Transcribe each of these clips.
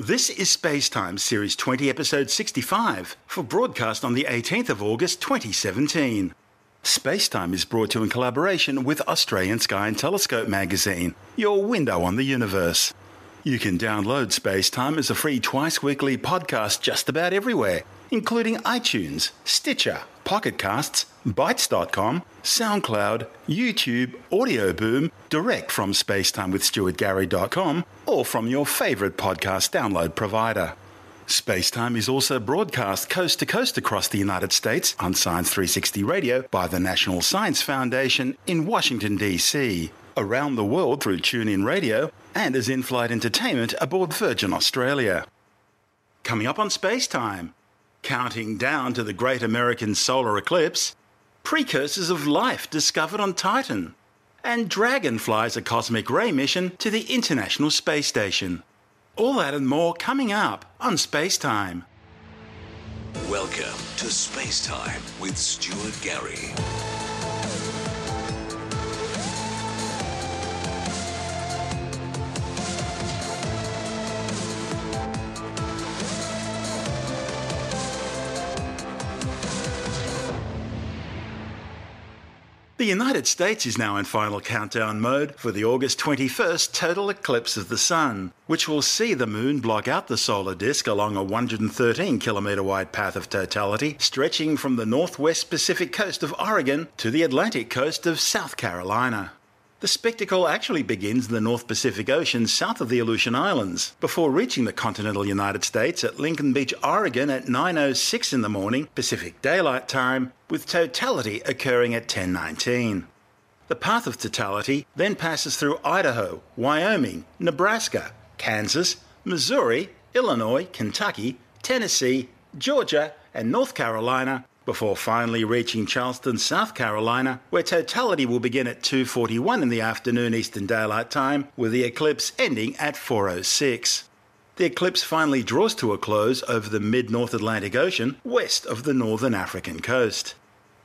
This is Spacetime Series 20, Episode 65, for broadcast on the 18th of August 2017. Spacetime is brought to you in collaboration with Australian Sky and Telescope magazine, your window on the universe. You can download Spacetime as a free twice weekly podcast just about everywhere, including iTunes, Stitcher, Pocket Casts, Bytes.com, SoundCloud, YouTube, Audio Boom, direct from spacetimewithstuartgary.com, or from your favorite podcast download provider. Spacetime is also broadcast coast to coast across the United States on Science 360 Radio by the National Science Foundation in Washington, D.C., around the world through TuneIn Radio, and as in flight entertainment aboard Virgin Australia. Coming up on Spacetime, counting down to the great American solar eclipse, precursors of life discovered on Titan, and Dragon flies a cosmic ray mission to the International Space Station. All that and more coming up on Space Time. Welcome to Space Time with Stuart Gary. The United States is now in final countdown mode for the August 21st total eclipse of the Sun, which will see the Moon block out the solar disk along a 113 kilometre wide path of totality stretching from the northwest Pacific coast of Oregon to the Atlantic coast of South Carolina. The spectacle actually begins in the North Pacific Ocean south of the Aleutian Islands, before reaching the continental United States at Lincoln Beach, Oregon at 9.06 in the morning Pacific Daylight Time, with totality occurring at 10.19. The path of totality then passes through Idaho, Wyoming, Nebraska, Kansas, Missouri, Illinois, Kentucky, Tennessee, Georgia, and North Carolina before finally reaching Charleston, South Carolina, where totality will begin at 2:41 in the afternoon Eastern Daylight Time, with the eclipse ending at 4:06. The eclipse finally draws to a close over the mid-North Atlantic Ocean, west of the northern African coast.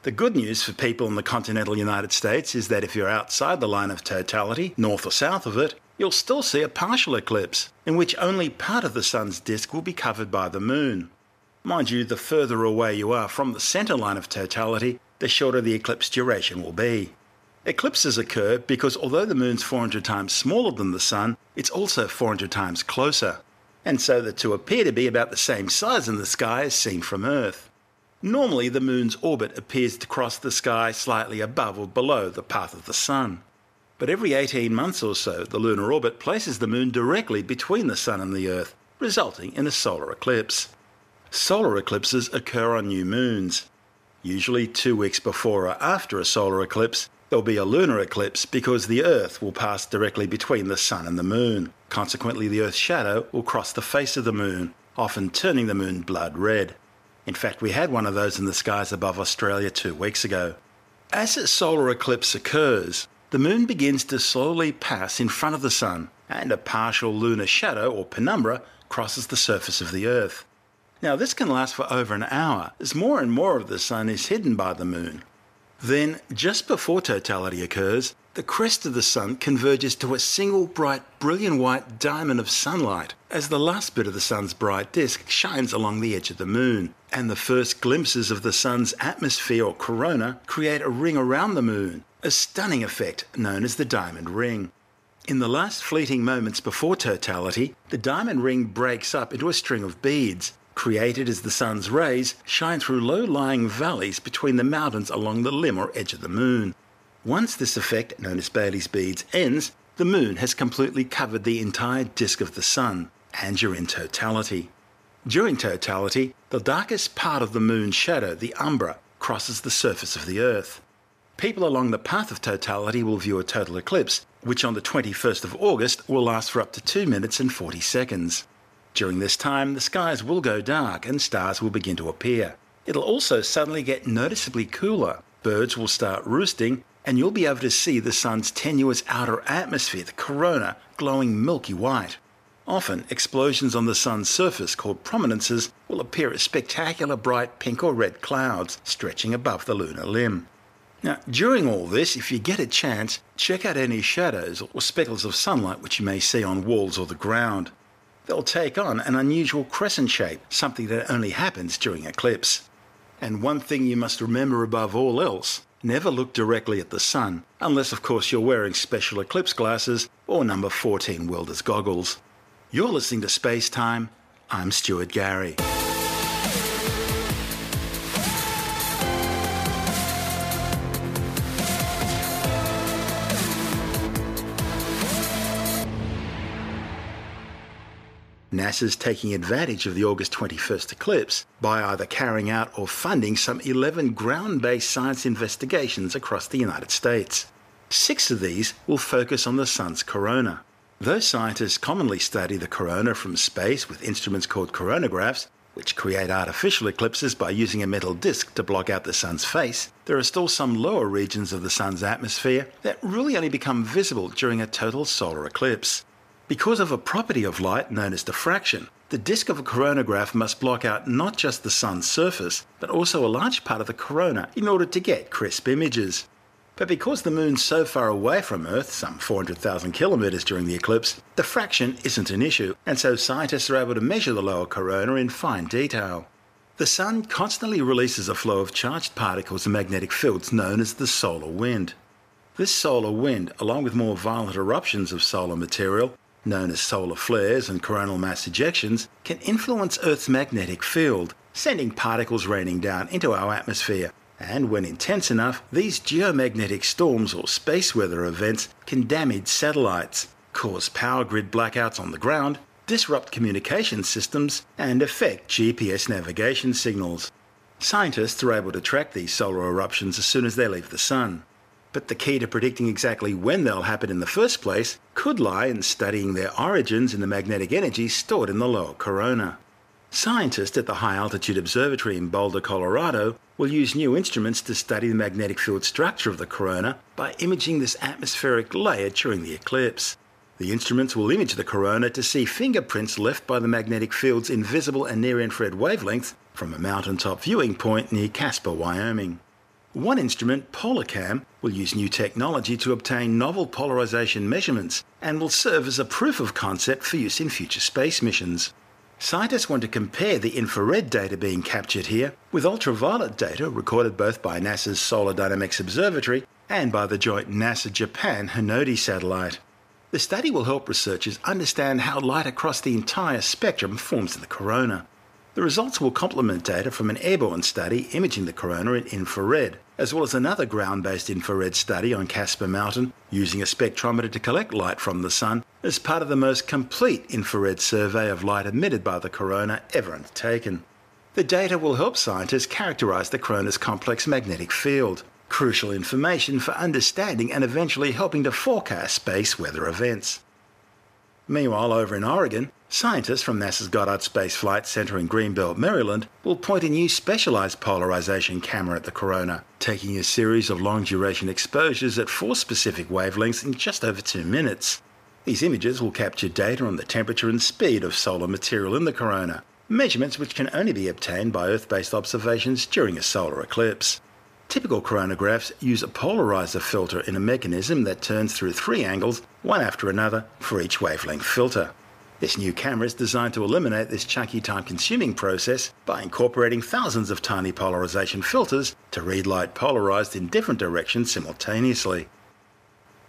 The good news for people in the continental United States is that if you're outside the line of totality, north or south of it, you'll still see a partial eclipse, in which only part of the sun's disk will be covered by the moon. Mind you, the further away you are from the centre line of totality, the shorter the eclipse duration will be. Eclipses occur because although the moon's 400 times smaller than the sun, it's also 400 times closer, and so the two appear to be about the same size in the sky as seen from Earth. Normally, the moon's orbit appears to cross the sky slightly above or below the path of the sun. But every 18 months or so, the lunar orbit places the moon directly between the sun and the Earth, resulting in a solar eclipse. Solar eclipses occur on new moons. Usually, two weeks before or after a solar eclipse, there'll be a lunar eclipse because the Earth will pass directly between the Sun and the Moon. Consequently, the Earth's shadow will cross the face of the Moon, often turning the Moon blood red. In fact, we had one of those in the skies above Australia two weeks ago. As a solar eclipse occurs, the Moon begins to slowly pass in front of the Sun, and a partial lunar shadow, or penumbra, crosses the surface of the Earth. Now, this can last for over an hour as more and more of the sun is hidden by the moon. Then, just before totality occurs, the crest of the sun converges to a single bright, brilliant white diamond of sunlight as the last bit of the sun's bright disk shines along the edge of the moon, and the first glimpses of the sun's atmosphere or corona create a ring around the moon, a stunning effect known as the diamond ring. In the last fleeting moments before totality, the diamond ring breaks up into a string of beads, created as the sun's rays shine through low lying valleys between the mountains along the limb or edge of the moon. Once this effect, known as Baily's beads, ends, the moon has completely covered the entire disk of the sun, and you're in totality. During totality, the darkest part of the moon's shadow, the umbra, crosses the surface of the Earth. People along the path of totality will view a total eclipse, which on the 21st of August will last for up to 2 minutes and 40 seconds. During this time, the skies will go dark and stars will begin to appear. It'll also suddenly get noticeably cooler. Birds will start roosting, and you'll be able to see the sun's tenuous outer atmosphere, the corona, glowing milky white. Often, explosions on the sun's surface, called prominences, will appear as spectacular bright pink or red clouds stretching above the lunar limb. Now, during all this, if you get a chance, check out any shadows or speckles of sunlight which you may see on walls or the ground. They'll take on an unusual crescent shape, something that only happens during eclipse. And one thing you must remember above all else never look directly at the sun, unless, of course, you're wearing special eclipse glasses or number 14 welder's goggles. You're listening to Space Time. I'm Stuart Gary. NASA's taking advantage of the August 21st eclipse by either carrying out or funding some 11 ground based science investigations across the United States. Six of these will focus on the Sun's corona. Though scientists commonly study the corona from space with instruments called coronagraphs, which create artificial eclipses by using a metal disk to block out the Sun's face, there are still some lower regions of the Sun's atmosphere that really only become visible during a total solar eclipse. Because of a property of light known as diffraction, the disk of a coronagraph must block out not just the sun's surface, but also a large part of the corona in order to get crisp images. But because the moon's so far away from Earth, some 400,000 kilometres during the eclipse, diffraction isn't an issue, and so scientists are able to measure the lower corona in fine detail. The sun constantly releases a flow of charged particles and magnetic fields known as the solar wind. This solar wind, along with more violent eruptions of solar material, known as solar flares and coronal mass ejections, can influence Earth's magnetic field, sending particles raining down into our atmosphere. And when intense enough, these geomagnetic storms or space weather events can damage satellites, cause power grid blackouts on the ground, disrupt communication systems, and affect GPS navigation signals. Scientists are able to track these solar eruptions as soon as they leave the Sun. But the key to predicting exactly when they'll happen in the first place could lie in studying their origins in the magnetic energy stored in the lower corona. Scientists at the High Altitude Observatory in Boulder, Colorado, will use new instruments to study the magnetic field structure of the corona by imaging this atmospheric layer during the eclipse. The instruments will image the corona to see fingerprints left by the magnetic field's invisible and near infrared wavelengths from a mountaintop viewing point near Casper, Wyoming. One instrument, PolarCam, will use new technology to obtain novel polarization measurements and will serve as a proof of concept for use in future space missions. Scientists want to compare the infrared data being captured here with ultraviolet data recorded both by NASA's Solar Dynamics Observatory and by the joint NASA Japan Hinode satellite. The study will help researchers understand how light across the entire spectrum forms in the corona. The results will complement data from an airborne study imaging the corona in infrared, as well as another ground based infrared study on Casper Mountain using a spectrometer to collect light from the sun as part of the most complete infrared survey of light emitted by the corona ever undertaken. The data will help scientists characterize the corona's complex magnetic field, crucial information for understanding and eventually helping to forecast space weather events. Meanwhile, over in Oregon, scientists from NASA's Goddard Space Flight Center in Greenbelt, Maryland, will point a new specialized polarization camera at the corona, taking a series of long duration exposures at four specific wavelengths in just over two minutes. These images will capture data on the temperature and speed of solar material in the corona, measurements which can only be obtained by Earth based observations during a solar eclipse. Typical coronagraphs use a polarizer filter in a mechanism that turns through three angles, one after another, for each wavelength filter. This new camera is designed to eliminate this chunky time consuming process by incorporating thousands of tiny polarization filters to read light polarized in different directions simultaneously.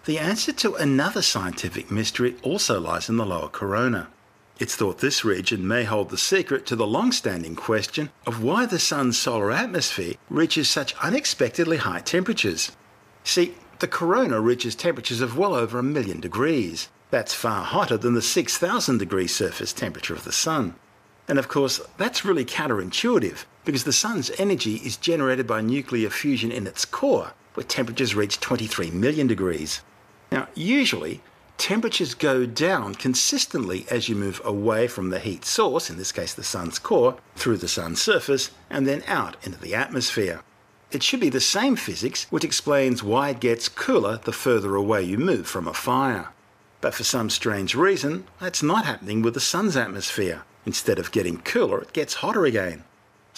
The answer to another scientific mystery also lies in the lower corona. It's thought this region may hold the secret to the long standing question of why the Sun's solar atmosphere reaches such unexpectedly high temperatures. See, the corona reaches temperatures of well over a million degrees. That's far hotter than the 6,000 degree surface temperature of the Sun. And of course, that's really counterintuitive because the Sun's energy is generated by nuclear fusion in its core, where temperatures reach 23 million degrees. Now, usually, temperatures go down consistently as you move away from the heat source, in this case the sun's core, through the sun's surface, and then out into the atmosphere. It should be the same physics which explains why it gets cooler the further away you move from a fire. But for some strange reason, that's not happening with the sun's atmosphere. Instead of getting cooler, it gets hotter again.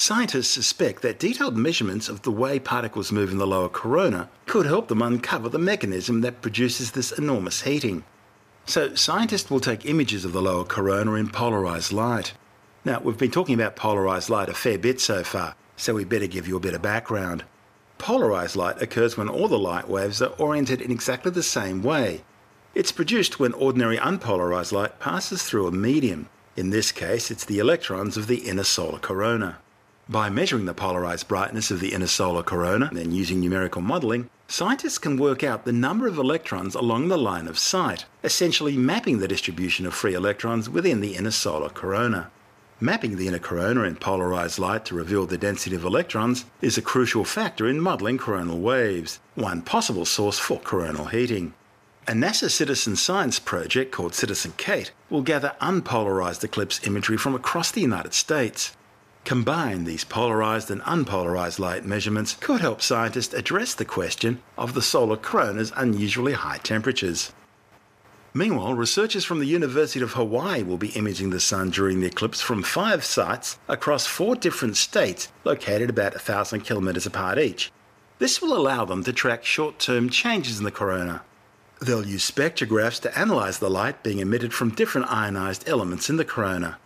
Scientists suspect that detailed measurements of the way particles move in the lower corona could help them uncover the mechanism that produces this enormous heating. So scientists will take images of the lower corona in polarized light. Now, we've been talking about polarized light a fair bit so far, so we better give you a bit of background. Polarized light occurs when all the light waves are oriented in exactly the same way. It's produced when ordinary unpolarized light passes through a medium. In this case, it's the electrons of the inner solar corona. By measuring the polarized brightness of the inner solar corona and then using numerical modeling, scientists can work out the number of electrons along the line of sight, essentially mapping the distribution of free electrons within the inner solar corona. Mapping the inner corona in polarized light to reveal the density of electrons is a crucial factor in modelling coronal waves, one possible source for coronal heating. A NASA citizen science project called Citizen CATE will gather unpolarized eclipse imagery from across the United States. Combine these polarized and unpolarized light measurements could help scientists address the question of the solar corona's unusually high temperatures. Meanwhile, researchers from the University of Hawaii will be imaging the sun during the eclipse from five sites across four different states located about 1,000 kilometres apart each. This will allow them to track short term changes in the corona. They'll use spectrographs to analyse the light being emitted from different ionised elements in the corona.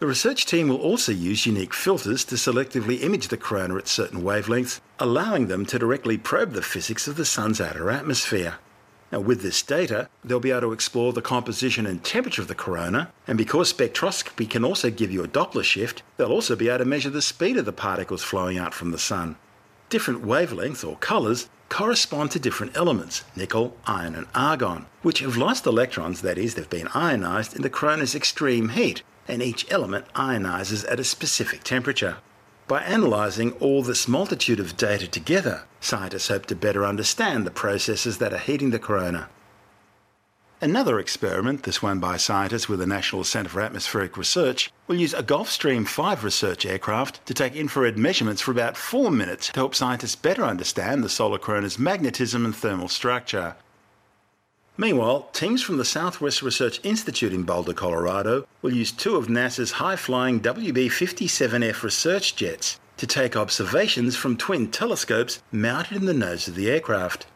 The research team will also use unique filters to selectively image the corona at certain wavelengths, allowing them to directly probe the physics of the sun's outer atmosphere. Now, with this data, they'll be able to explore the composition and temperature of the corona, and because spectroscopy can also give you a Doppler shift, they'll also be able to measure the speed of the particles flowing out from the sun. Different wavelengths or colours correspond to different elements, nickel, iron, and argon, which have lost electrons, that is, they've been ionised in the corona's extreme heat, and each element ionises at a specific temperature. By analysing all this multitude of data together, scientists hope to better understand the processes that are heating the corona. Another experiment, this one by scientists with the National Centre for Atmospheric Research, will use a Gulfstream 5 research aircraft to take infrared measurements for about four minutes to help scientists better understand the solar corona's magnetism and thermal structure. Meanwhile, teams from the Southwest Research Institute in Boulder, Colorado, will use two of NASA's high flying WB 57F research jets to take observations from twin telescopes mounted in the nose of the aircraft.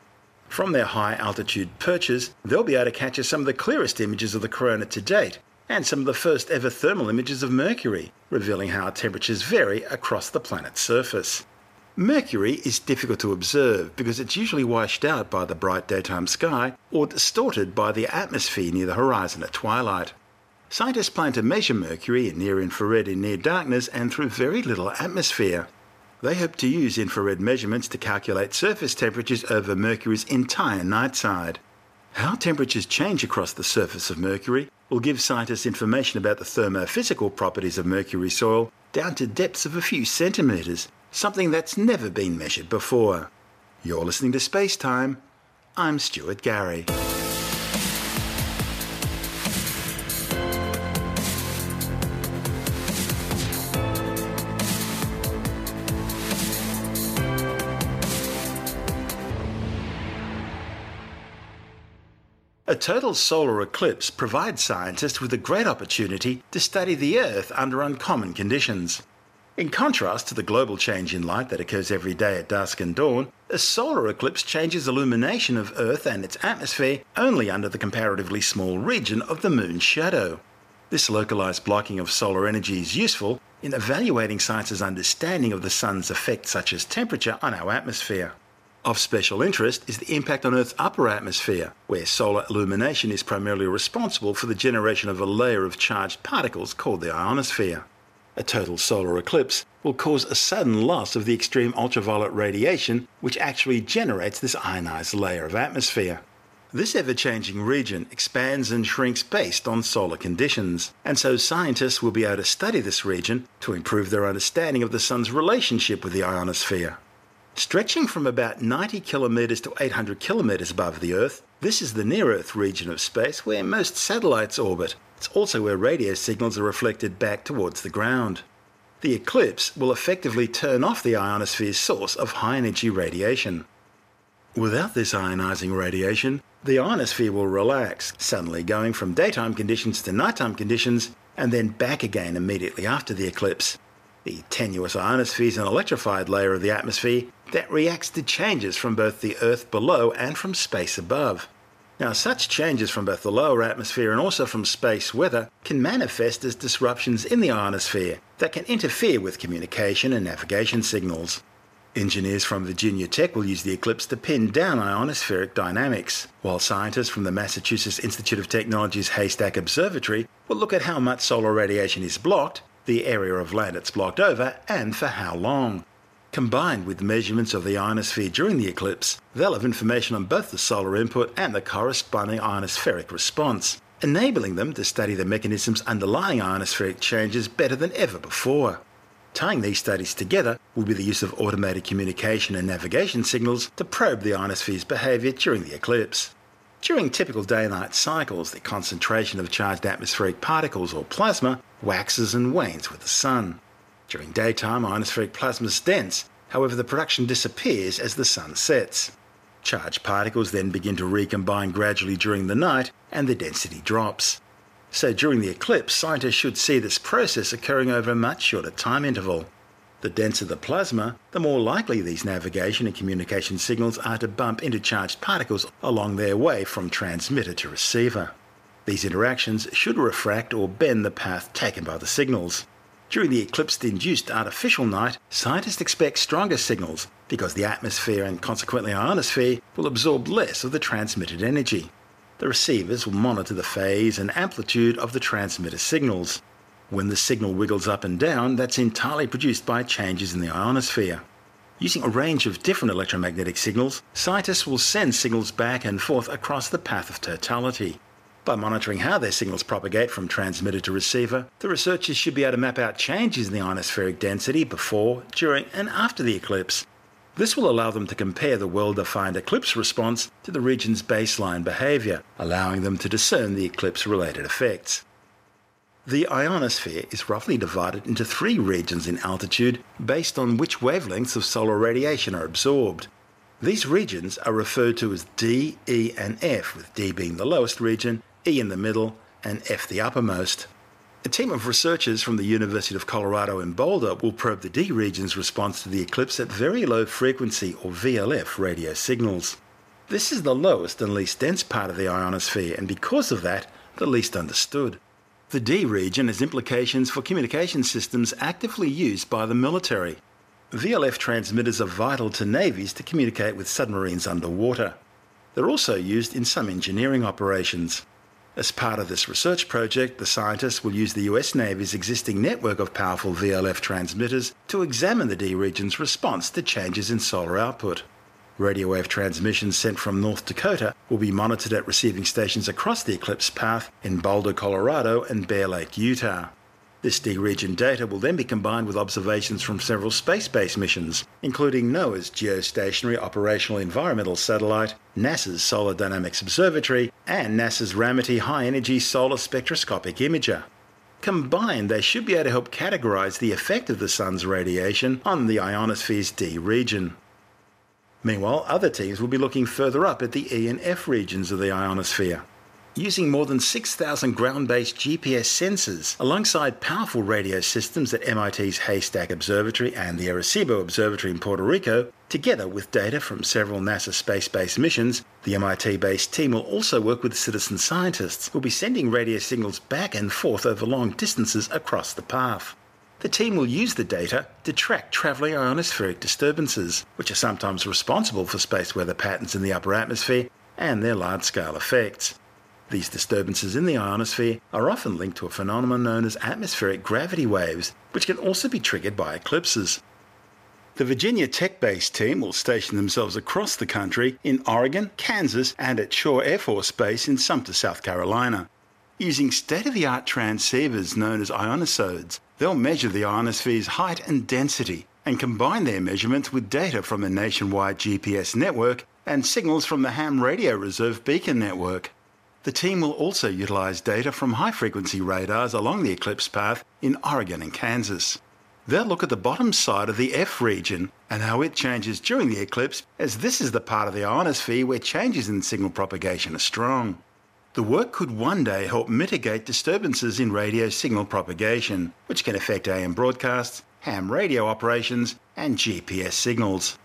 From their high altitude perches, they'll be able to capture some of the clearest images of the corona to date and some of the first ever thermal images of Mercury, revealing how temperatures vary across the planet's surface. Mercury is difficult to observe because it's usually washed out by the bright daytime sky or distorted by the atmosphere near the horizon at twilight. Scientists plan to measure Mercury in near infrared in near darkness and through very little atmosphere. They hope to use infrared measurements to calculate surface temperatures over Mercury's entire night side. How temperatures change across the surface of Mercury will give scientists information about the thermophysical properties of Mercury's soil down to depths of a few centimetres something that's never been measured before. You're listening to Space Time. I'm Stuart Gary. A total solar eclipse provides scientists with a great opportunity to study the Earth under uncommon conditions. In contrast to the global change in light that occurs every day at dusk and dawn, a solar eclipse changes illumination of Earth and its atmosphere only under the comparatively small region of the moon's shadow. This localized blocking of solar energy is useful in evaluating science's understanding of the sun's effects such as temperature on our atmosphere. Of special interest is the impact on Earth's upper atmosphere, where solar illumination is primarily responsible for the generation of a layer of charged particles called the ionosphere. A total solar eclipse will cause a sudden loss of the extreme ultraviolet radiation which actually generates this ionized layer of atmosphere. This ever changing region expands and shrinks based on solar conditions, and so scientists will be able to study this region to improve their understanding of the Sun's relationship with the ionosphere. Stretching from about 90 kilometres to 800 kilometres above the Earth, this is the near Earth region of space where most satellites orbit, it's also where radio signals are reflected back towards the ground. The eclipse will effectively turn off the ionosphere's source of high energy radiation. Without this ionizing radiation, the ionosphere will relax, suddenly going from daytime conditions to nighttime conditions and then back again immediately after the eclipse. The tenuous ionosphere is an electrified layer of the atmosphere that reacts to changes from both the Earth below and from space above. Now, such changes from both the lower atmosphere and also from space weather can manifest as disruptions in the ionosphere that can interfere with communication and navigation signals. Engineers from Virginia Tech will use the eclipse to pin down ionospheric dynamics, while scientists from the Massachusetts Institute of Technology's Haystack Observatory will look at how much solar radiation is blocked, the area of land it's blocked over, and for how long. Combined with measurements of the ionosphere during the eclipse, they'll have information on both the solar input and the corresponding ionospheric response, enabling them to study the mechanisms underlying ionospheric changes better than ever before. Tying these studies together will be the use of automated communication and navigation signals to probe the ionosphere's behaviour during the eclipse. During typical day night cycles, the concentration of charged atmospheric particles or plasma waxes and wanes with the sun. During daytime, ionospheric plasma is dense, however, the production disappears as the sun sets. Charged particles then begin to recombine gradually during the night and the density drops. So during the eclipse, scientists should see this process occurring over a much shorter time interval. The denser the plasma, the more likely these navigation and communication signals are to bump into charged particles along their way from transmitter to receiver. These interactions should refract or bend the path taken by the signals. During the eclipse-induced artificial night, scientists expect stronger signals because the atmosphere and consequently ionosphere will absorb less of the transmitted energy. The receivers will monitor the phase and amplitude of the transmitter signals. When the signal wiggles up and down, that's entirely produced by changes in the ionosphere. Using a range of different electromagnetic signals, scientists will send signals back and forth across the path of totality. By monitoring how their signals propagate from transmitter to receiver, the researchers should be able to map out changes in the ionospheric density before, during, and after the eclipse. This will allow them to compare the well defined eclipse response to the region's baseline behaviour, allowing them to discern the eclipse related effects. The ionosphere is roughly divided into three regions in altitude based on which wavelengths of solar radiation are absorbed. These regions are referred to as D, E, and F, with D being the lowest region E in the middle, and F the uppermost. A team of researchers from the University of Colorado in Boulder will probe the D region's response to the eclipse at very low frequency or VLF radio signals. This is the lowest and least dense part of the ionosphere, and because of that, the least understood. The D region has implications for communication systems actively used by the military. VLF transmitters are vital to navies to communicate with submarines underwater. They're also used in some engineering operations. As part of this research project, the scientists will use the US Navy's existing network of powerful VLF transmitters to examine the D region's response to changes in solar output. Radio wave transmissions sent from North Dakota will be monitored at receiving stations across the eclipse path in Boulder, Colorado and Bear Lake, Utah. This D region data will then be combined with observations from several space based missions, including NOAA's Geostationary Operational Environmental Satellite, NASA's Solar Dynamics Observatory, and NASA's Ramaty High Energy Solar Spectroscopic Imager. Combined, they should be able to help categorize the effect of the sun's radiation on the ionosphere's D region. Meanwhile, other teams will be looking further up at the E and F regions of the ionosphere using more than 6,000 ground based GPS sensors alongside powerful radio systems at MIT's Haystack Observatory and the Arecibo Observatory in Puerto Rico, together with data from several NASA space based missions. The MIT based team will also work with citizen scientists who will be sending radio signals back and forth over long distances across the path. The team will use the data to track travelling ionospheric disturbances, which are sometimes responsible for space weather patterns in the upper atmosphere and their large scale effects. These disturbances in the ionosphere are often linked to a phenomenon known as atmospheric gravity waves, which can also be triggered by eclipses. The Virginia Tech based team will station themselves across the country in Oregon, Kansas, and at Shaw Air Force Base in Sumter, South Carolina. Using state of the art transceivers known as ionosondes, they'll measure the ionosphere's height and density and combine their measurements with data from the nationwide GPS network and signals from the ham radio reverse beacon network. The team will also utilise data from high frequency radars along the eclipse path in Oregon and Kansas. They'll look at the bottom side of the F region and how it changes during the eclipse, as this is the part of the ionosphere where changes in signal propagation are strong. The work could one day help mitigate disturbances in radio signal propagation, which can affect AM broadcasts, ham radio operations, and GPS signals.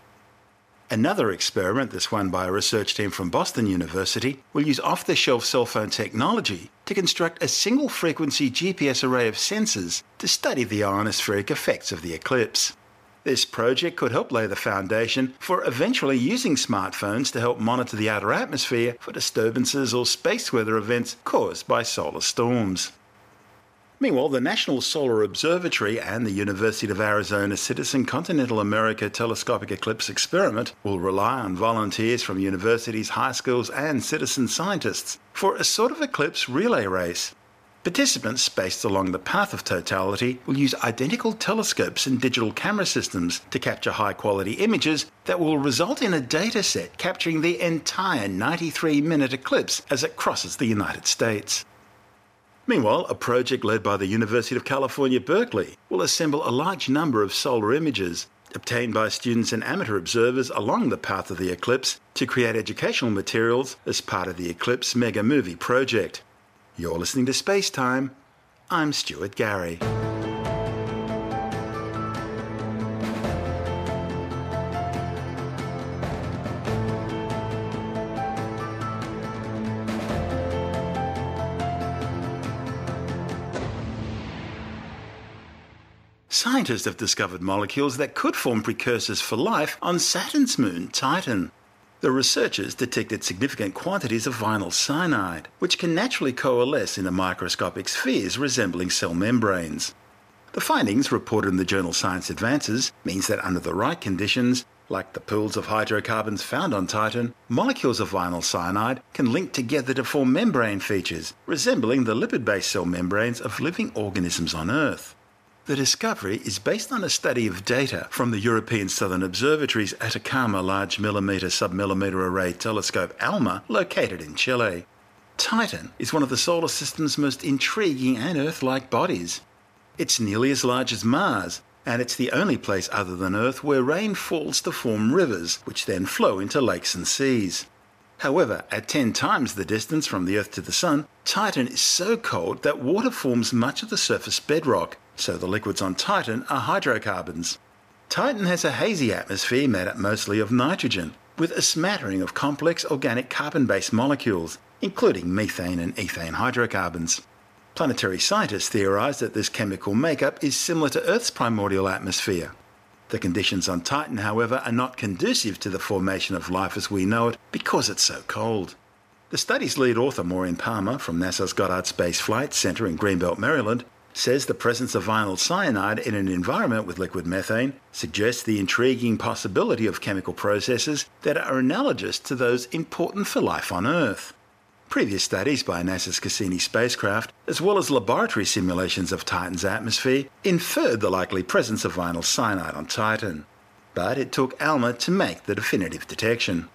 Another experiment, this one by a research team from Boston University, will use off the shelf cell phone technology to construct a single frequency GPS array of sensors to study the ionospheric effects of the eclipse. This project could help lay the foundation for eventually using smartphones to help monitor the outer atmosphere for disturbances or space weather events caused by solar storms. Meanwhile, the National Solar Observatory and the University of Arizona Citizen Continental America Telescopic Eclipse Experiment will rely on volunteers from universities, high schools, and citizen scientists for a sort of eclipse relay race. Participants spaced along the path of totality will use identical telescopes and digital camera systems to capture high quality images that will result in a data set capturing the entire 93 minute eclipse as it crosses the United States. Meanwhile, a project led by the University of California, Berkeley will assemble a large number of solar images obtained by students and amateur observers along the path of the eclipse to create educational materials as part of the Eclipse Mega Movie project. You're listening to Space Time. I'm Stuart Gary. Scientists have discovered molecules that could form precursors for life on Saturn's moon, Titan. The researchers detected significant quantities of vinyl cyanide, which can naturally coalesce into microscopic spheres resembling cell membranes. The findings, reported in the journal Science Advances, means that under the right conditions, like the pools of hydrocarbons found on Titan, molecules of vinyl cyanide can link together to form membrane features resembling the lipid based cell membranes of living organisms on Earth. The discovery is based on a study of data from the European Southern Observatory's Atacama Large Millimeter Submillimeter Array Telescope ALMA, located in Chile. Titan is one of the solar system's most intriguing and Earth like bodies. It's nearly as large as Mars, and it's the only place other than Earth where rain falls to form rivers, which then flow into lakes and seas. However, at 10 times the distance from the Earth to the Sun, Titan is so cold that water forms much of the surface bedrock, so the liquids on Titan are hydrocarbons. Titan has a hazy atmosphere made up mostly of nitrogen, with a smattering of complex organic carbon based molecules, including methane and ethane hydrocarbons. Planetary scientists theorize that this chemical makeup is similar to Earth's primordial atmosphere. The conditions on Titan, however, are not conducive to the formation of life as we know it because it's so cold. The study's lead author, Maureen Palmer, from NASA's Goddard Space Flight Center in Greenbelt, Maryland, says the presence of vinyl cyanide in an environment with liquid methane suggests the intriguing possibility of chemical processes that are analogous to those important for life on Earth. Previous studies by NASA's Cassini spacecraft, as well as laboratory simulations of Titan's atmosphere, inferred the likely presence of vinyl cyanide on Titan. But it took ALMA to make the definitive detection.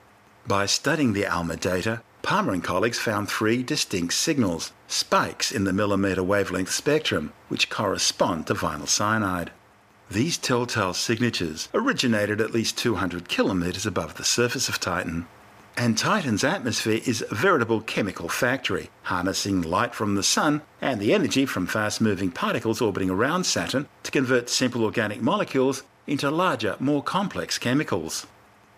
By studying the ALMA data, Palmer and colleagues found three distinct signals, spikes in the millimeter wavelength spectrum, which correspond to vinyl cyanide. These telltale signatures originated at least 200 kilometers above the surface of Titan. And Titan's atmosphere is a veritable chemical factory, harnessing light from the sun and the energy from fast moving particles orbiting around Saturn to convert simple organic molecules into larger, more complex chemicals.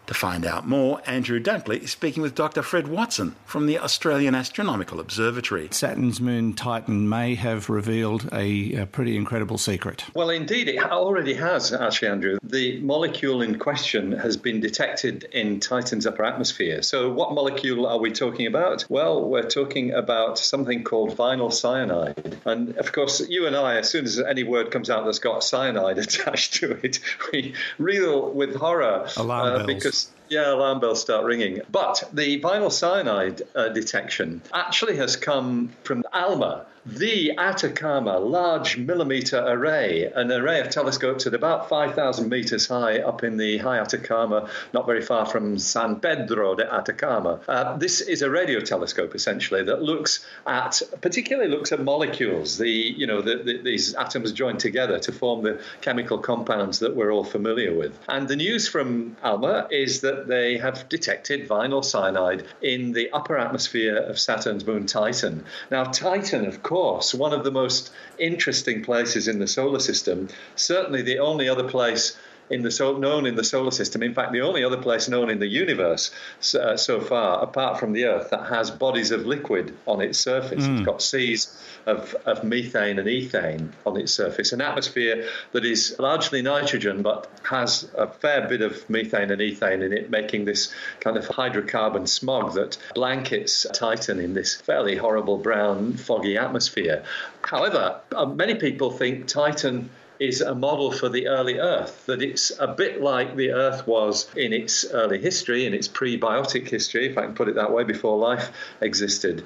To find out more, Andrew Dunkley is speaking with Dr. Fred Watson from the Australian Astronomical Observatory. Saturn's moon Titan may have revealed a, a, pretty incredible secret. Well, indeed, it already has, actually, Andrew. The molecule in question has been detected in Titan's upper atmosphere. So, what molecule are we talking about? Well, we're talking about something called vinyl cyanide. And of course, you and I, as soon as any word comes out that's got cyanide attached to it, we reel with horror. Alarm uh, bells. Because is yeah, alarm bells start ringing. But the vinyl cyanide uh, detection actually has come from ALMA, the Atacama Large Millimeter Array, an array of telescopes at about 5,000 meters high up in the high Atacama, not very far from San Pedro de Atacama. Uh, this is a radio telescope essentially that looks at, particularly looks at molecules, the you know the, the, these atoms joined together to form the chemical compounds that we're all familiar with. And the news from ALMA is that they have detected vinyl cyanide in the upper atmosphere of Saturn's moon Titan. Now, Titan, of course course, one of the most interesting places in the solar system, certainly the only other place in the so, known in the solar system. In fact, the only other place known in the universe uh, so far, apart from the Earth, that has bodies of liquid on its surface. Mm. It's got seas of, of methane and ethane on its surface, an atmosphere that is largely nitrogen but has a fair bit of methane and ethane in it, making this kind of hydrocarbon smog that blankets Titan in this fairly horrible brown, foggy atmosphere. However, uh, many people think Titan is a model for the early Earth, that it's a bit like the Earth was in its early history, in its prebiotic history, if I can put it that way, before life existed.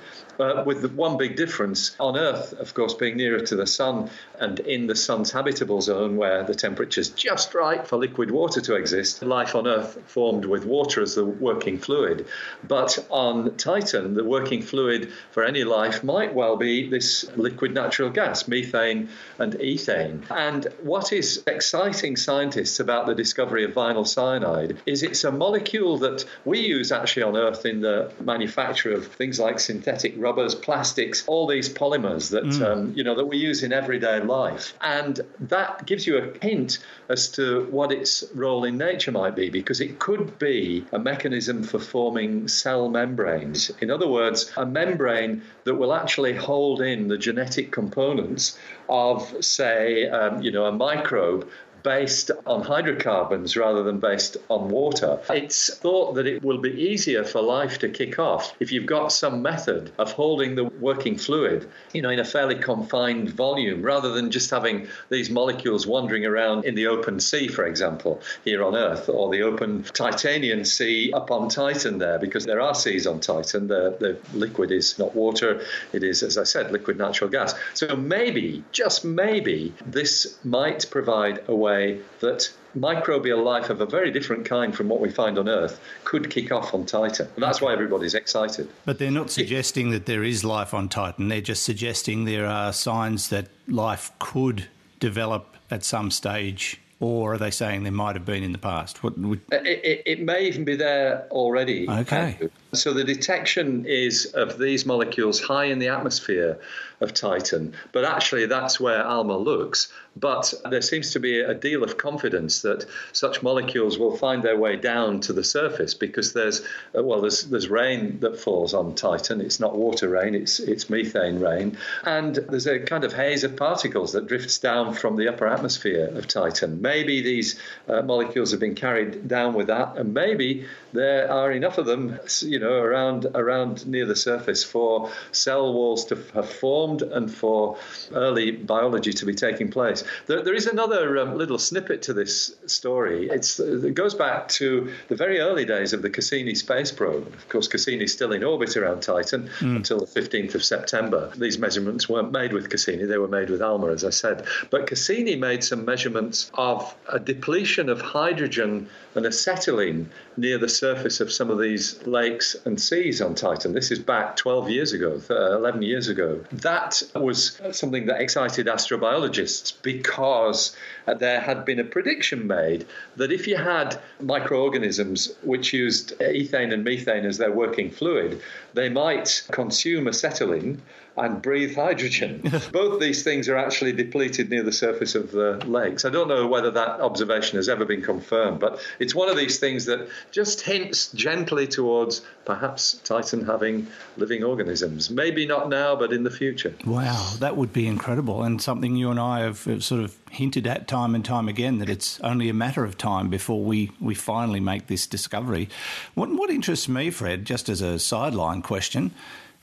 With the one big difference on Earth, of course, being nearer to the sun and in the sun's habitable zone where the temperature's just right for liquid water to exist, life on Earth formed with water as the working fluid. But on Titan, the working fluid for any life might well be this liquid natural gas, methane and ethane. And what is exciting scientists about the discovery of vinyl cyanide is it's a molecule that we use actually on Earth in the manufacture of things like synthetic rubber rubbers, plastics, all these polymers that mm. um, you know that we use in everyday life, and that gives you a hint as to what its role in nature might be, because it could be a mechanism for forming cell membranes. In other words, a membrane that will actually hold in the genetic components of, say, um, you know, a microbe based on hydrocarbons rather than based on water. It's thought that it will be easier for life to kick off if you've got some method of holding the working fluid, you know, in a fairly confined volume rather than just having these molecules wandering around in the open sea, for example, here on Earth, or the open Titanian sea up on Titan there, because there are seas on Titan. The, the liquid is not water, it is, as I said, liquid natural gas. So maybe, just maybe, this might provide a way way that microbial life of a very different kind from what we find on Earth could kick off on Titan. And that's why everybody's excited. But they're not suggesting that there is life on Titan. They're just suggesting there are signs that life could develop at some stage. Or are they saying there might have been in the past? What would... it, it, it, may even be there already. Okay. So the detection is of these molecules high in the atmosphere of Titan, but actually that's where ALMA looks. But there seems to be a deal of confidence that such molecules will find their way down to the surface because there's uh, well there's there's rain that falls on Titan. It's not water rain, it's it's methane rain, and there's a kind of haze of particles that drifts down from the upper atmosphere of Titan. Maybe these uh, molecules have been carried down with that, and maybe there are enough of them, you know, around around near the surface for cell walls to have formed and for early biology to be taking place. There, there is another um, little snippet to this story. It's, it goes back to the very early days of the Cassini space probe. Of course, Cassini is still in orbit around Titan mm. until the 15th of September. These measurements weren't made with Cassini; they were made with ALMA, as I said. But Cassini made some measurements of a depletion of hydrogen and acetylene near the surface of some of these lakes and seas on Titan. This is back 12 years ago, uh, 11 years ago. That was something that excited astrobiologists because there had been a prediction made that if you had microorganisms which used ethane and methane as their working fluid, they might consume acetylene and breathe hydrogen. Both these things are actually depleted near the surface of the lakes. I don't know whether that observation has ever been confirmed, but it's one of these things that just hints gently towards perhaps Titan having living organisms. Maybe not now, but in the future. Wow, that would be incredible, and something you and I have sort of hinted at time and time again that it's only a matter of time before we, we finally make this discovery. What, what interests me, Fred, just as a sideline question,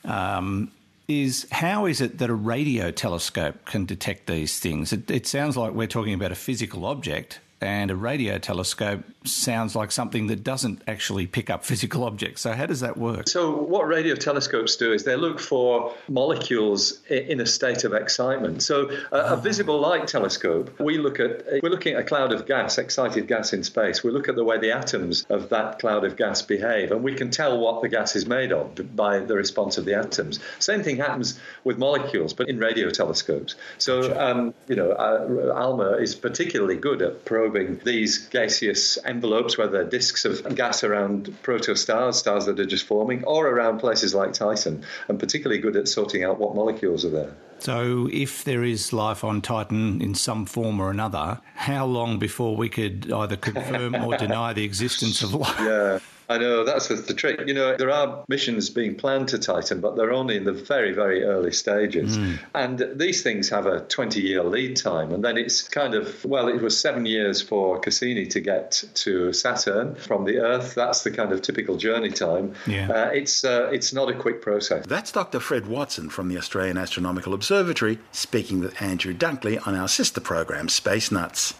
um, is how is it that a radio telescope can detect these things? It, it sounds like we're talking about a physical object, and a radio telescope sounds like something that doesn't actually pick up physical objects. So, how does that work? So, what radio telescopes do is they look for molecules in a state of excitement. So, a, a visible light telescope, we look at we're looking at a cloud of gas, excited gas in space. We look at the way the atoms of that cloud of gas behave, and we can tell what the gas is made of by the response of the atoms. Same thing happens with molecules, but in radio telescopes. So, um, you know, uh, ALMA is particularly good at probing probing these gaseous envelopes, whether disks of gas around protostars, stars that are just forming, or around places like Titan, and particularly good at sorting out what molecules are there. So, if there is life on Titan in some form or another, how long before we could either confirm or deny the existence of life? Yeah. I know that's the trick. You know, there are missions being planned to Titan, but they're only in the very, very early stages. Mm. And these things have a 20 year lead time. And then it's kind of, well, it was seven years for Cassini to get to Saturn from the Earth. That's the kind of typical journey time. Yeah. Uh, it's, uh, it's not a quick process. That's Dr. Fred Watson from the Australian Astronomical Observatory speaking with Andrew Dunkley on our sister program, Space Nuts.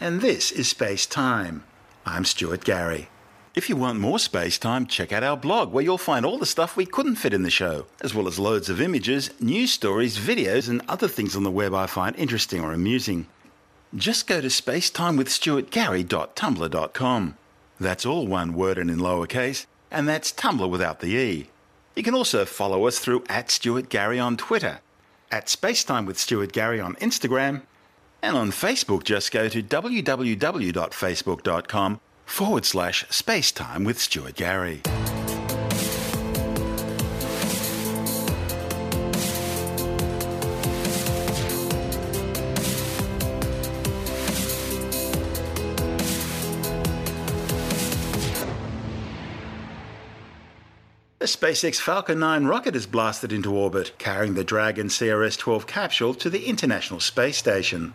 And this is Space Time. I'm Stuart Gary. If you want more space time, check out our blog where you'll find all the stuff we couldn't fit in the show, as well as loads of images, news stories, videos, and other things on the web I find interesting or amusing. Just go to spacetimewithstuartgary.tumblr.com. That's all one word and in lowercase, and that's Tumblr without the E. You can also follow us through at Stuart Gary on Twitter, at Spacetime with Stuart Gary on Instagram, and on Facebook just go to www.facebook.com forward slash spacetime with Stuart Gary. The SpaceX Falcon 9 rocket is blasted into orbit, carrying the Dragon CRS 12 capsule to the International Space Station.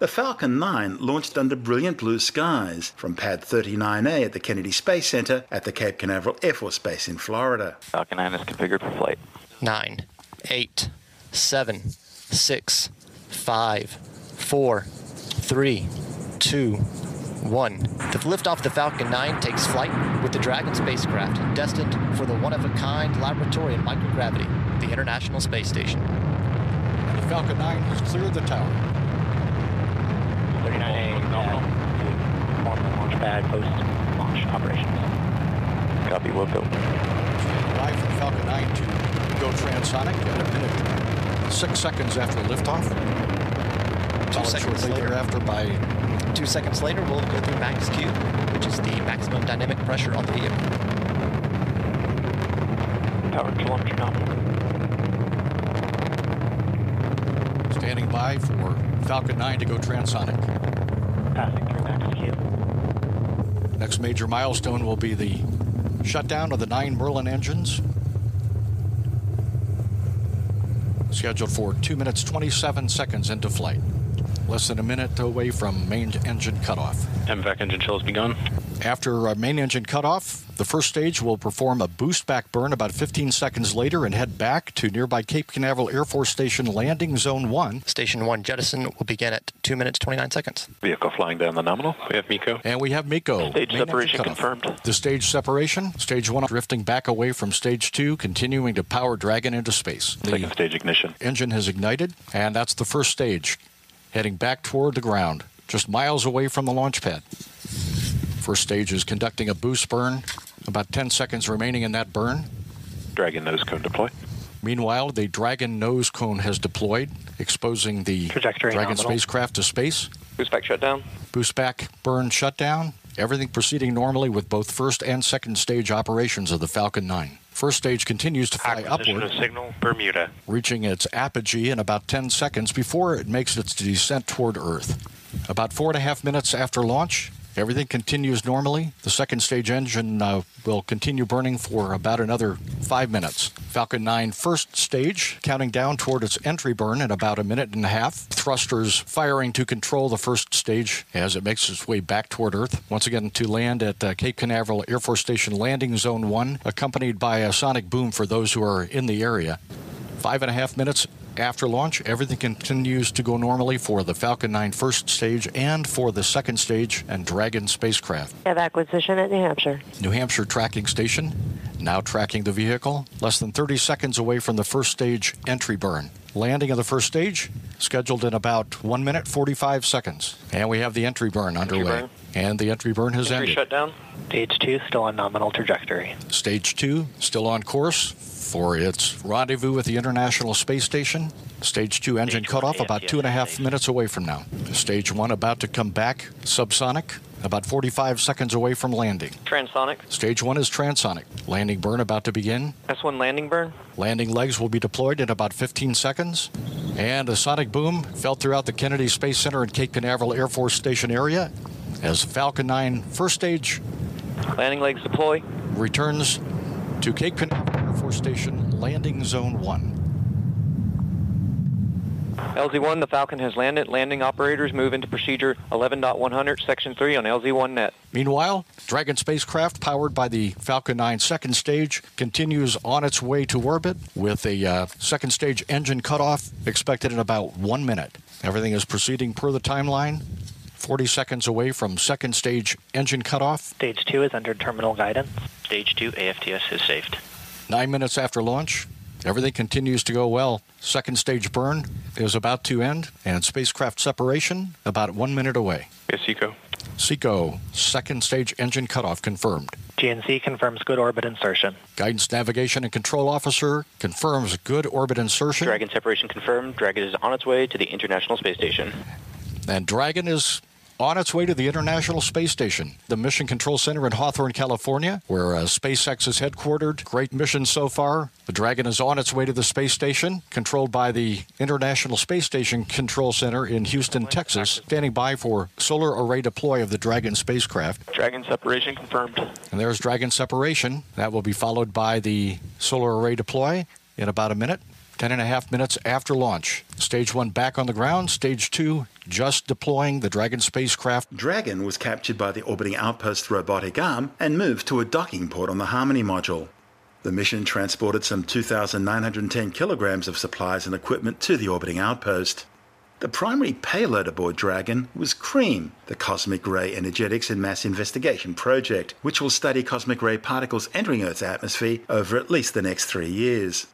The Falcon 9 launched under brilliant blue skies from Pad 39A at the Kennedy Space Center at the Cape Canaveral Air Force Base in Florida. Falcon 9 is configured for flight. Nine, eight, seven, six, five, four, three, two, one. The liftoff of the Falcon 9 takes flight with the Dragon spacecraft, destined for the one-of-a-kind laboratory in microgravity, the International Space Station. And the Falcon 9 has cleared the tower. 39A on the launch pad post-launch operations. Copy, we'll go. Live from Falcon 9 to go transonic at a minute, six seconds after liftoff. Two seconds later, after by two seconds later, we'll go through max Q, which is the maximum dynamic pressure on the vehicle. Power to launch nominal. Standing by for Falcon 9 to go transonic. Passing through max Q. Next major milestone will be the shutdown of the nine Merlin engines. Scheduled for 2 minutes 27 seconds into flight. Less than a minute away from main engine cutoff. MVAC engine chill has begun. After main engine cutoff, the first stage will perform a boost back burn about 15 seconds later and head back to nearby Cape Canaveral Air Force Station Landing Zone 1. Station 1 jettison will begin at 2 minutes 29 seconds. Vehicle flying down the nominal. We have MECO. And we have MECO. Stage separation confirmed. The stage separation, stage 1 drifting back away from stage 2, continuing to power Dragon into space. Second the stage ignition. Engine has ignited, and that's the first stage, heading back toward the ground, just miles away from the launch pad. First stage is conducting a boost burn. About 10 seconds remaining in that burn. Dragon nose cone deploy. Meanwhile, the Dragon nose cone has deployed, exposing the Trajectory Dragon nominal. spacecraft to space. Boost back shutdown. Boost back burn shutdown. Everything proceeding normally with both first and second stage operations of the Falcon 9. First stage continues to fly Acquisition upward, of signal Bermuda. reaching its apogee in about 10 seconds before it makes its descent toward Earth. About four and a half minutes after launch, Everything continues normally. The second stage engine uh, will continue burning for about another five minutes. Falcon 9 first stage counting down toward its entry burn in about a minute and a half. Thrusters firing to control the first stage as it makes its way back toward Earth. Once again to land at uh, Cape Canaveral Air Force Station Landing Zone 1, accompanied by a sonic boom for those who are in the area. Five and a half minutes after launch, everything continues to go normally for the Falcon 9 first stage and for the second stage and Dragon spacecraft. Have acquisition at New Hampshire. New Hampshire tracking station now tracking the vehicle, less than 30 seconds away from the first stage entry burn. landing of the first stage, scheduled in about 1 minute 45 seconds. And we have the entry burn underway. burn. And the entry burn has Entry ended. shutdown. Stage two still on nominal trajectory. Stage 2 still on course for its rendezvous with the International Space Station. Stage 2 engine Stage one, cutoff about AFTS two and a half safe. minutes away from now. Stage 1 about to come back subsonic, about 45 seconds away from landing. Transonic. Stage 1 is transonic. Landing burn about to begin. S1 landing burn. Landing legs will be deployed in about 15 seconds. And a sonic boom felt throughout the Kennedy Space Center and Cape Canaveral Air Force Station area as Falcon 9 first stage Landing legs deploy. returns to Cape Canaveral Air Force Station Landing Zone 1. LZ1, the Falcon has landed. Landing operators move into procedure 11.100, section 3 on LZ1 net. Meanwhile, Dragon spacecraft, powered by the Falcon 9 second stage, continues on its way to orbit with a uh, second stage engine cutoff expected in about one minute. Everything is proceeding per the timeline. 40 seconds away from second stage engine cutoff. Stage 2 is under terminal guidance. Stage 2 AFTS is saved. Nine minutes after launch, everything continues to go well. Second stage burn is about to end, and spacecraft separation about one minute away. Yes, Eco. SECO, second stage engine cutoff confirmed. GNC confirms good orbit insertion. Guidance Navigation and Control Officer confirms good orbit insertion. Dragon separation confirmed. Dragon is on its way to the International Space Station. And Dragon is on its way to the International Space Station, the Mission Control Center in Hawthorne, California, where uh, SpaceX is headquartered. Great mission so far. The Dragon is on its way to the space station, controlled by the International Space Station Control Center in Houston, Texas, standing by for solar array deploy of the Dragon spacecraft. Dragon separation confirmed. And there's Dragon separation. That will be followed by the solar array deploy in about a minute. Ten and a half minutes after launch. Stage one back on the ground. Stage two just deploying the Dragon spacecraft. Dragon was captured by the orbiting outpost robotic arm and moved to a docking port on the Harmony module. The mission transported some 2,910 kilograms of supplies and equipment to the orbiting outpost. The primary payload aboard Dragon was CREAM, the Cosmic Ray Energetics and Mass Investigation Project, which will study cosmic ray particles entering Earth's atmosphere over at least the next three years.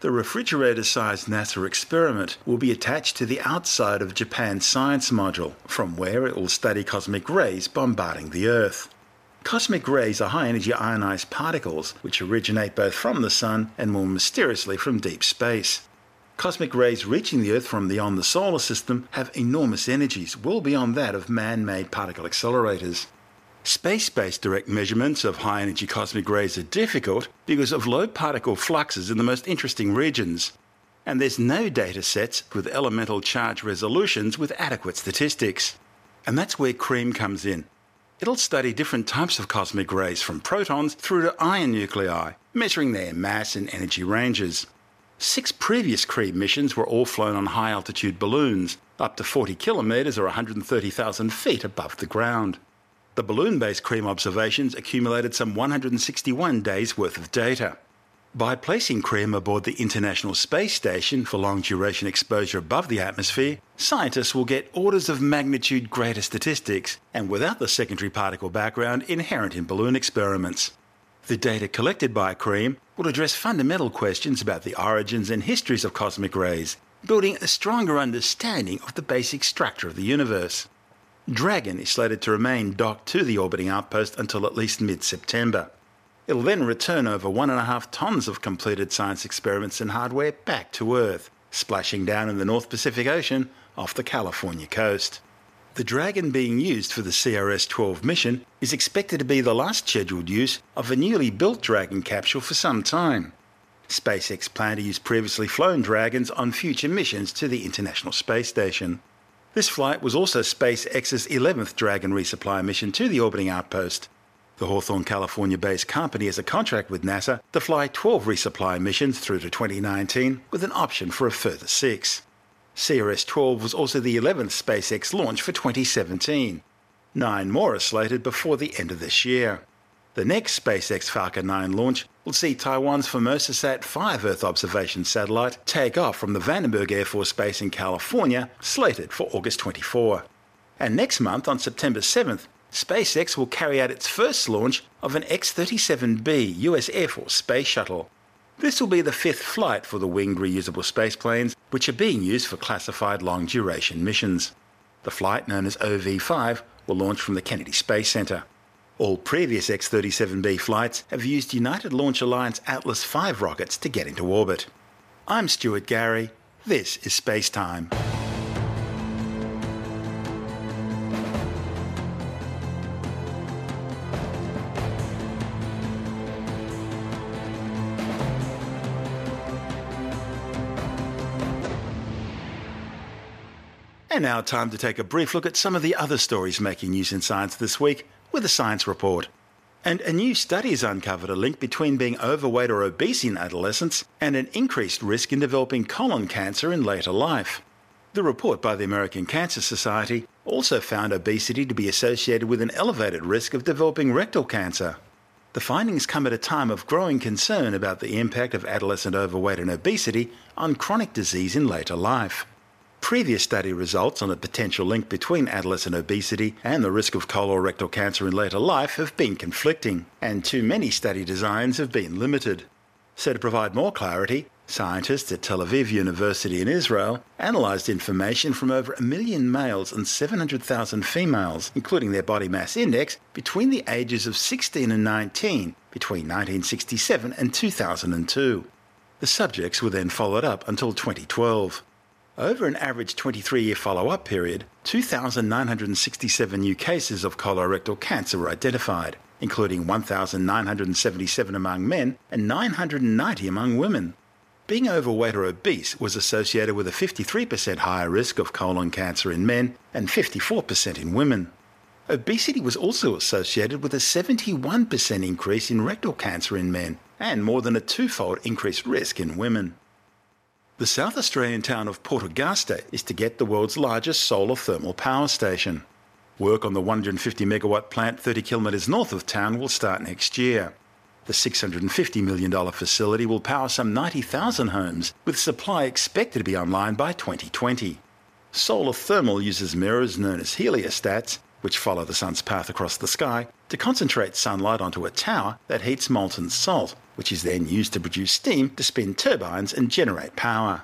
The refrigerator sized NASA experiment will be attached to the outside of Japan's science module, from where it will study cosmic rays bombarding the Earth. Cosmic rays are high energy ionized particles which originate both from the Sun and more mysteriously from deep space. Cosmic rays reaching the Earth from beyond the solar system have enormous energies, well beyond that of man made particle accelerators. Space based direct measurements of high energy cosmic rays are difficult because of low particle fluxes in the most interesting regions. And there's no data sets with elemental charge resolutions with adequate statistics. And that's where CREAM comes in. It'll study different types of cosmic rays from protons through to iron nuclei, measuring their mass and energy ranges. Six previous CREAM missions were all flown on high altitude balloons, up to 40 kilometres or 130,000 feet above the ground. The balloon based CREAM observations accumulated some 161 days worth of data. By placing CREAM aboard the International Space Station for long duration exposure above the atmosphere, scientists will get orders of magnitude greater statistics and without the secondary particle background inherent in balloon experiments. The data collected by CREAM will address fundamental questions about the origins and histories of cosmic rays, building a stronger understanding of the basic structure of the universe. Dragon is slated to remain docked to the orbiting outpost until at least mid September. It'll then return over one and a half tons of completed science experiments and hardware back to Earth, splashing down in the North Pacific Ocean off the California coast. The Dragon being used for the CRS 12 mission is expected to be the last scheduled use of a newly built Dragon capsule for some time. SpaceX plan to use previously flown Dragons on future missions to the International Space Station. This flight was also SpaceX's 11th Dragon resupply mission to the orbiting outpost. The Hawthorne, California based company has a contract with NASA to fly 12 resupply missions through to 2019 with an option for a further six. CRS 12 was also the 11th SpaceX launch for 2017. Nine more are slated before the end of this year. The next SpaceX Falcon 9 launch will see Taiwan's Formosasat 5 Earth observation satellite take off from the Vandenberg Air Force Base in California, slated for August 24. And next month, on September 7th, SpaceX will carry out its first launch of an X 37B US Air Force space shuttle. This will be the fifth flight for the winged reusable spaceplanes, which are being used for classified long duration missions. The flight, known as OV5, will launch from the Kennedy Space Center. All previous X 37B flights have used United Launch Alliance Atlas V rockets to get into orbit. I'm Stuart Gary. This is Space Time. And now, time to take a brief look at some of the other stories making news in science this week with a science report. And a new study has uncovered a link between being overweight or obese in adolescence and an increased risk in developing colon cancer in later life. The report by the American Cancer Society also found obesity to be associated with an elevated risk of developing rectal cancer. The findings come at a time of growing concern about the impact of adolescent overweight and obesity on chronic disease in later life. Previous study results on a potential link between adolescent obesity and the risk of colorectal cancer in later life have been conflicting, and too many study designs have been limited. So, to provide more clarity, scientists at Tel Aviv University in Israel analysed information from over a million males and 700,000 females, including their body mass index, between the ages of 16 and 19, between 1967 and 2002. The subjects were then followed up until 2012. Over an average 23 year follow up period, 2,967 new cases of colorectal cancer were identified, including 1,977 among men and 990 among women. Being overweight or obese was associated with a 53% higher risk of colon cancer in men and 54% in women. Obesity was also associated with a 71% increase in rectal cancer in men and more than a twofold increased risk in women. The South Australian town of Port Augusta is to get the world's largest solar thermal power station. Work on the 150 megawatt plant 30 kilometres north of town will start next year. The $650 million facility will power some 90,000 homes, with supply expected to be online by 2020. Solar thermal uses mirrors known as heliostats, which follow the sun's path across the sky, to concentrate sunlight onto a tower that heats molten salt, which is then used to produce steam to spin turbines and generate power.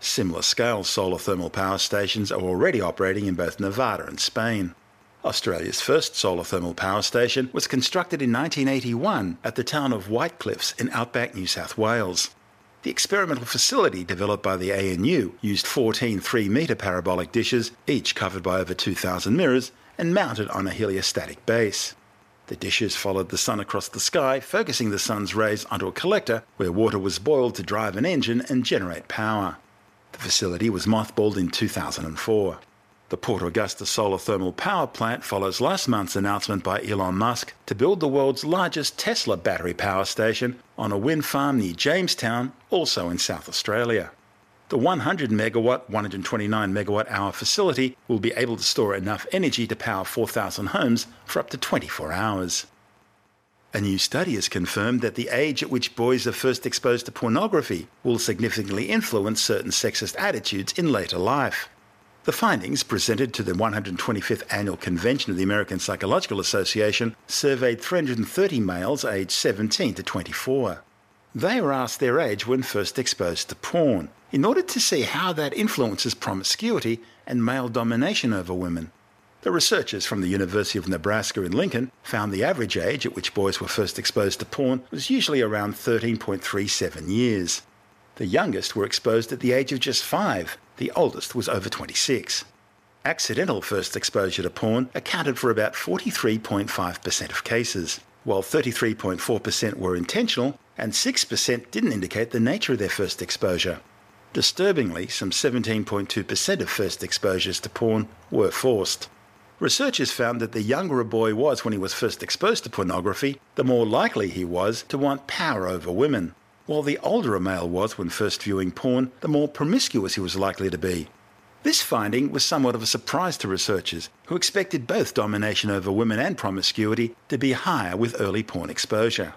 Similar scale solar thermal power stations are already operating in both Nevada and Spain. Australia's first solar thermal power station was constructed in 1981 at the town of White Cliffs in outback New South Wales. The experimental facility developed by the ANU used 14 3 metre parabolic dishes, each covered by over 2,000 mirrors, and mounted on a heliostatic base. The dishes followed the sun across the sky, focusing the sun's rays onto a collector where water was boiled to drive an engine and generate power. The facility was mothballed in 2004. The Port Augusta Solar Thermal Power Plant follows last month's announcement by Elon Musk to build the world's largest Tesla battery power station on a wind farm near Jamestown, also in South Australia. The 100 megawatt, 129 megawatt hour facility will be able to store enough energy to power 4,000 homes for up to 24 hours. A new study has confirmed that the age at which boys are first exposed to pornography will significantly influence certain sexist attitudes in later life. The findings, presented to the 125th Annual Convention of the American Psychological Association, surveyed 330 males aged 17 to 24. They were asked their age when first exposed to porn, in order to see how that influences promiscuity and male domination over women. The researchers from the University of Nebraska in Lincoln found the average age at which boys were first exposed to porn was usually around 13.37 years. The youngest were exposed at the age of just five, the oldest was over 26. Accidental first exposure to porn accounted for about 43.5% of cases, while 33.4% were intentional and 6% didn't indicate the nature of their first exposure. Disturbingly, some 17.2% of first exposures to porn were forced. Researchers found that the younger a boy was when he was first exposed to pornography, the more likely he was to want power over women, while the older a male was when first viewing porn, the more promiscuous he was likely to be. This finding was somewhat of a surprise to researchers, who expected both domination over women and promiscuity to be higher with early porn exposure.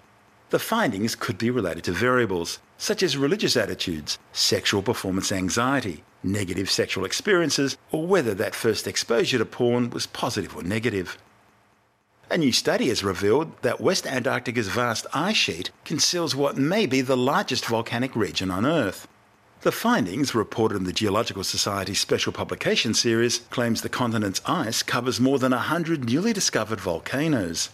The findings could be related to variables such as religious attitudes, sexual performance anxiety, negative sexual experiences, or whether that first exposure to porn was positive or negative. A new study has revealed that West Antarctica's vast ice sheet conceals what may be the largest volcanic region on Earth. The findings, reported in the Geological Society's special publication series, claims the continent's ice covers more than 100 newly discovered volcanoes.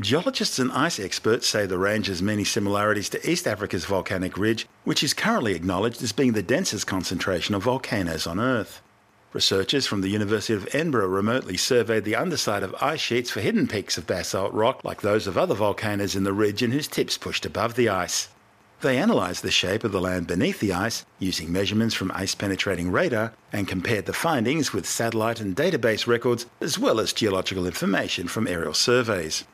Geologists and ice experts say the range has many similarities to East Africa's volcanic ridge, which is currently acknowledged as being the densest concentration of volcanoes on Earth. Researchers from the University of Edinburgh remotely surveyed the underside of ice sheets for hidden peaks of basalt rock like those of other volcanoes in the region whose tips pushed above the ice. They analysed the shape of the land beneath the ice using measurements from ice penetrating radar and compared the findings with satellite and database records as well as geological information from aerial surveys.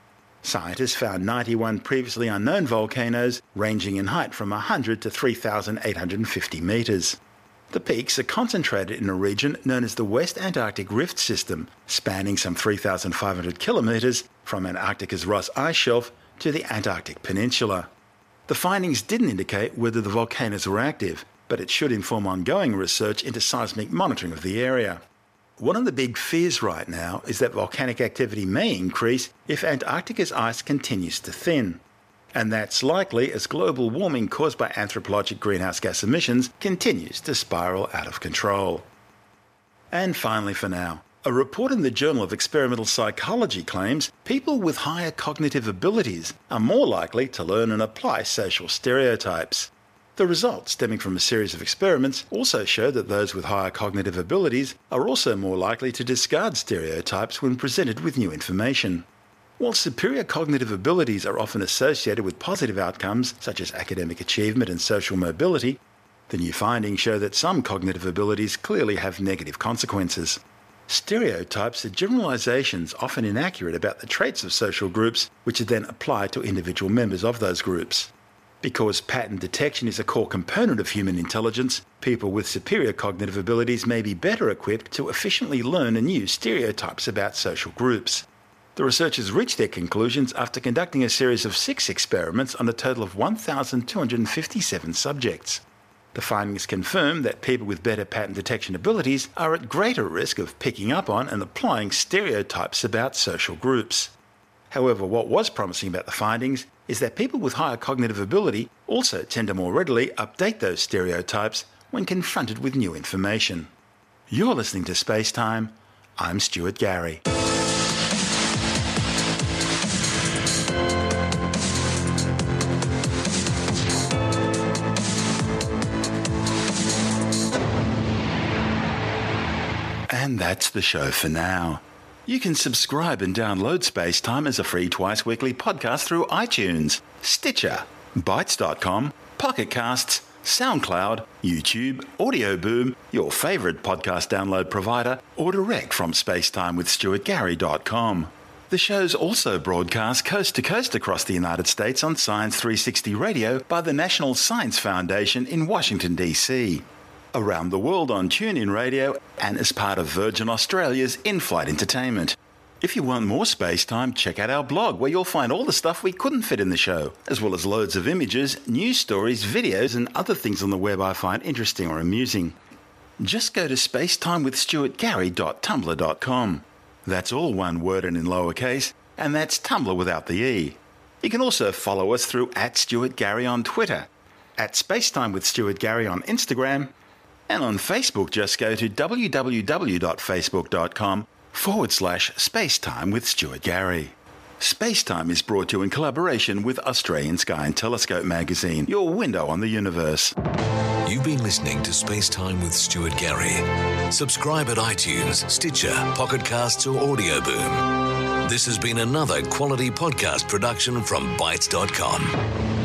Scientists found 91 previously unknown volcanoes ranging in height from 100 to 3,850 metres. The peaks are concentrated in a region known as the West Antarctic Rift System, spanning some 3,500 kilometres from Antarctica's Ross Ice Shelf to the Antarctic Peninsula. The findings didn't indicate whether the volcanoes were active, but it should inform ongoing research into seismic monitoring of the area. One of the big fears right now is that volcanic activity may increase if Antarctica's ice continues to thin and that's likely as global warming caused by anthropologic greenhouse gas emissions continues to spiral out of control. And finally, for now, a report in the Journal of Experimental Psychology claims people with higher cognitive abilities are more likely to learn and apply social stereotypes. The results, stemming from a series of experiments, also show that those with higher cognitive abilities are also more likely to discard stereotypes when presented with new information. While superior cognitive abilities are often associated with positive outcomes such as academic achievement and social mobility, the new findings show that some cognitive abilities clearly have negative consequences. Stereotypes are generalizations often inaccurate about the traits of social groups, which are then applied to individual members of those groups. Because pattern detection is a core component of human intelligence, people with superior cognitive abilities may be better equipped to efficiently learn and use stereotypes about social groups. The researchers reached their conclusions after conducting a series of six experiments on a total of 1,257 subjects. The findings confirm that people with better pattern detection abilities are at greater risk of picking up on and applying stereotypes about social groups. However, what was promising about the findings is that people with higher cognitive ability also tend to more readily update those stereotypes when confronted with new information. You're listening to Space Time. I'm Stuart Gary. And that's the show for now. You can subscribe and download Space Time as a free twice weekly podcast through iTunes, Stitcher, Bitesz.com, Pocket Casts, SoundCloud, YouTube, Audio Boom, your favorite podcast download provider, or direct from spacetimewithstuartgary.com. The show's also broadcast coast to coast across the United States on Science 360 Radio by the National Science Foundation in Washington, D.C around the world on TuneIn Radio and as part of Virgin Australia's in flight entertainment. If you want more space time, check out our blog where you'll find all the stuff we couldn't fit in the show, as well as loads of images, news stories, videos, and other things on the web I find interesting or amusing. Just go to spacetimewithstuartgary.tumblr.com. That's all one word and in lowercase, and that's Tumblr without the E. You can also follow us through at Stuart Gary on Twitter, at Spacetime with Stuart Gary on Instagram, and on Facebook, just go to www.facebook.com forward slash spacetime with Stuart Gary. Spacetime is brought to you in collaboration with Australian Sky and Telescope magazine, your window on the universe. You've been listening to Spacetime with Stuart Gary. Subscribe at iTunes, Stitcher, Pocket Casts, or Audio Boom. This has been another quality podcast production from Bitesz.com.